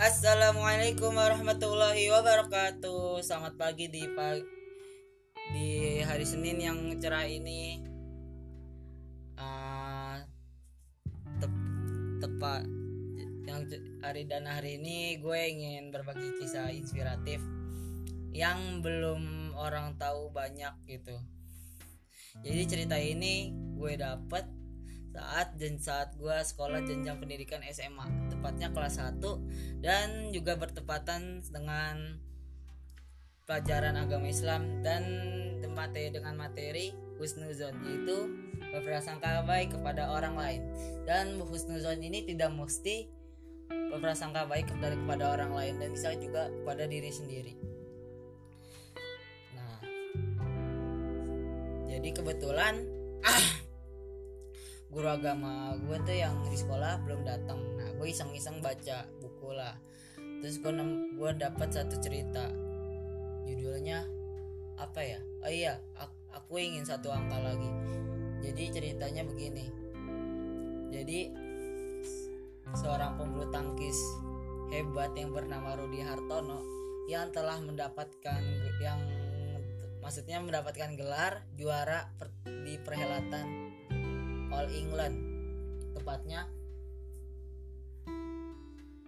Assalamualaikum warahmatullahi wabarakatuh. Selamat pagi di pagi, di hari Senin yang cerah ini. Uh, tep, tepat yang hari dan hari ini gue ingin berbagi kisah inspiratif yang belum orang tahu banyak gitu. Jadi cerita ini gue dapet saat dan saat gue sekolah jenjang pendidikan SMA tepatnya kelas 1 dan juga bertepatan dengan pelajaran agama Islam dan materi dengan materi husnuzon yaitu berprasangka baik kepada orang lain dan husnuzon ini tidak mesti berprasangka baik kepada kepada orang lain dan bisa juga kepada diri sendiri. Nah, jadi kebetulan guru agama gue tuh yang di sekolah belum datang. Nah gue iseng-iseng baca buku lah. Terus gue gue dapat satu cerita. Judulnya apa ya? Oh iya aku ingin satu angka lagi. Jadi ceritanya begini. Jadi seorang pembulu tangkis hebat yang bernama Rudi Hartono yang telah mendapatkan yang maksudnya mendapatkan gelar juara per, di perhelatan All England. Tepatnya.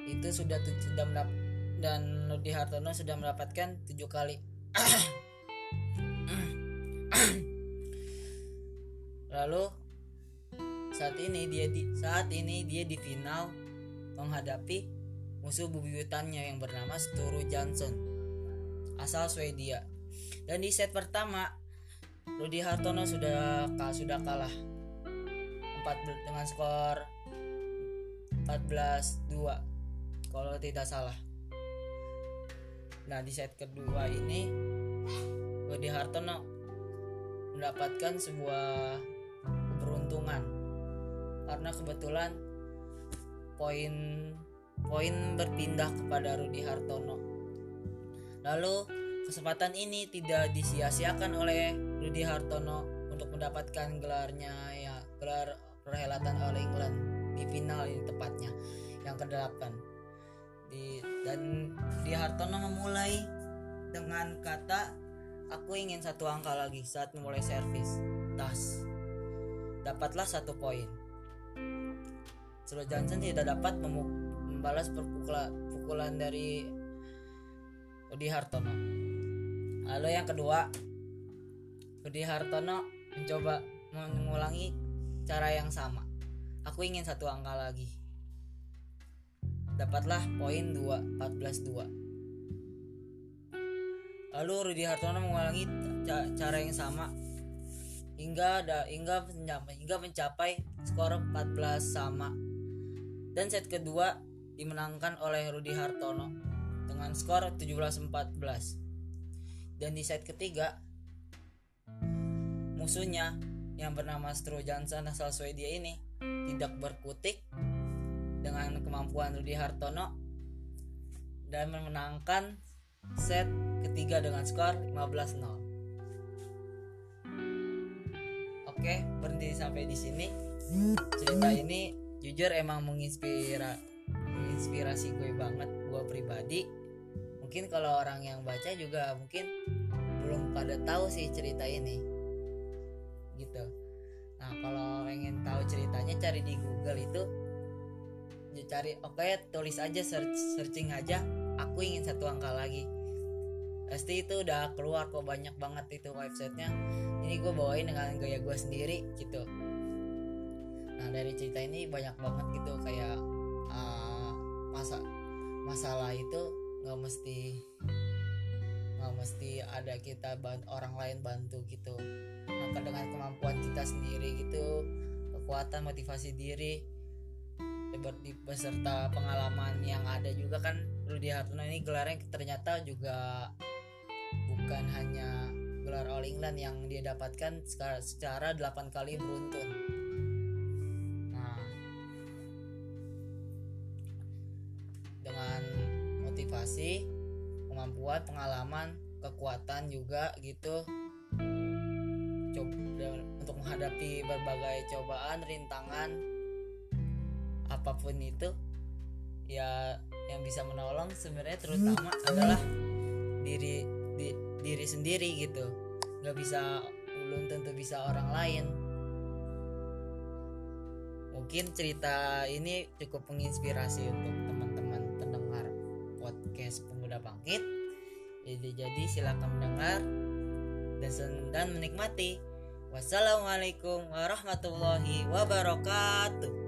Itu sudah sudah dan Rudi Hartono sudah mendapatkan tujuh kali. Lalu saat ini dia di saat ini dia di final menghadapi musuh bubuyutannya yang bernama Sture Johnson asal Swedia. Dan di set pertama Rudi Hartono sudah sudah kalah 4 dengan skor 14-2 kalau tidak salah. Nah di set kedua ini Budi Hartono mendapatkan sebuah keberuntungan karena kebetulan poin poin berpindah kepada Rudi Hartono. Lalu kesempatan ini tidak disia-siakan oleh Rudi Hartono untuk mendapatkan gelarnya ya gelar perhelatan All England di final ini tepatnya yang ke-8 di dan di Hartono memulai dengan kata aku ingin satu angka lagi saat memulai servis tas. Dapatlah satu poin. Sulu Johnson tidak dapat membalas pukulan dari Udi Hartono. Lalu yang kedua Udi Hartono mencoba mengulangi cara yang sama. Aku ingin satu angka lagi. Dapatlah poin 2, 14 2. Lalu Rudi Hartono mengulangi cara yang sama hingga ada hingga mencapai, hingga mencapai skor 14 sama. Dan set kedua dimenangkan oleh Rudi Hartono dengan skor 17-14. Dan di set ketiga musuhnya yang bernama Stro Johnson asal Swedia ini tidak berkutik dengan kemampuan Rudi Hartono dan memenangkan set ketiga dengan skor 15-0. Oke, berhenti sampai di sini. Cerita ini jujur emang menginspira menginspirasi gue banget gue pribadi. Mungkin kalau orang yang baca juga mungkin belum pada tahu sih cerita ini pengen tahu ceritanya cari di Google itu. Cari oke okay, tulis aja search, searching aja. Aku ingin satu angka lagi. Pasti itu udah keluar kok banyak banget itu websitenya. Ini gue bawain dengan gaya gue sendiri gitu. Nah dari cerita ini banyak banget gitu kayak uh, masa masalah itu nggak mesti nggak mesti ada kita bantu orang lain bantu gitu. Maka dengan kemampuan kita sendiri gitu kekuatan motivasi diri beserta pengalaman yang ada juga kan Rudi Hartono ini gelarnya ternyata juga bukan hanya gelar All England yang dia dapatkan secara, secara 8 kali beruntun. Nah dengan motivasi kemampuan pengalaman kekuatan juga gitu. Coba untuk menghadapi berbagai cobaan rintangan apa pun itu ya yang bisa menolong sebenarnya terutama adalah diri di, diri sendiri gitu. Nggak bisa belum tentu bisa orang lain. Mungkin cerita ini cukup menginspirasi untuk teman-teman pendengar podcast pemuda bangkit jadi jadi silakan mendengar dan dan menikmati. Wassalamualaikum warahmatullahi wabarakatuh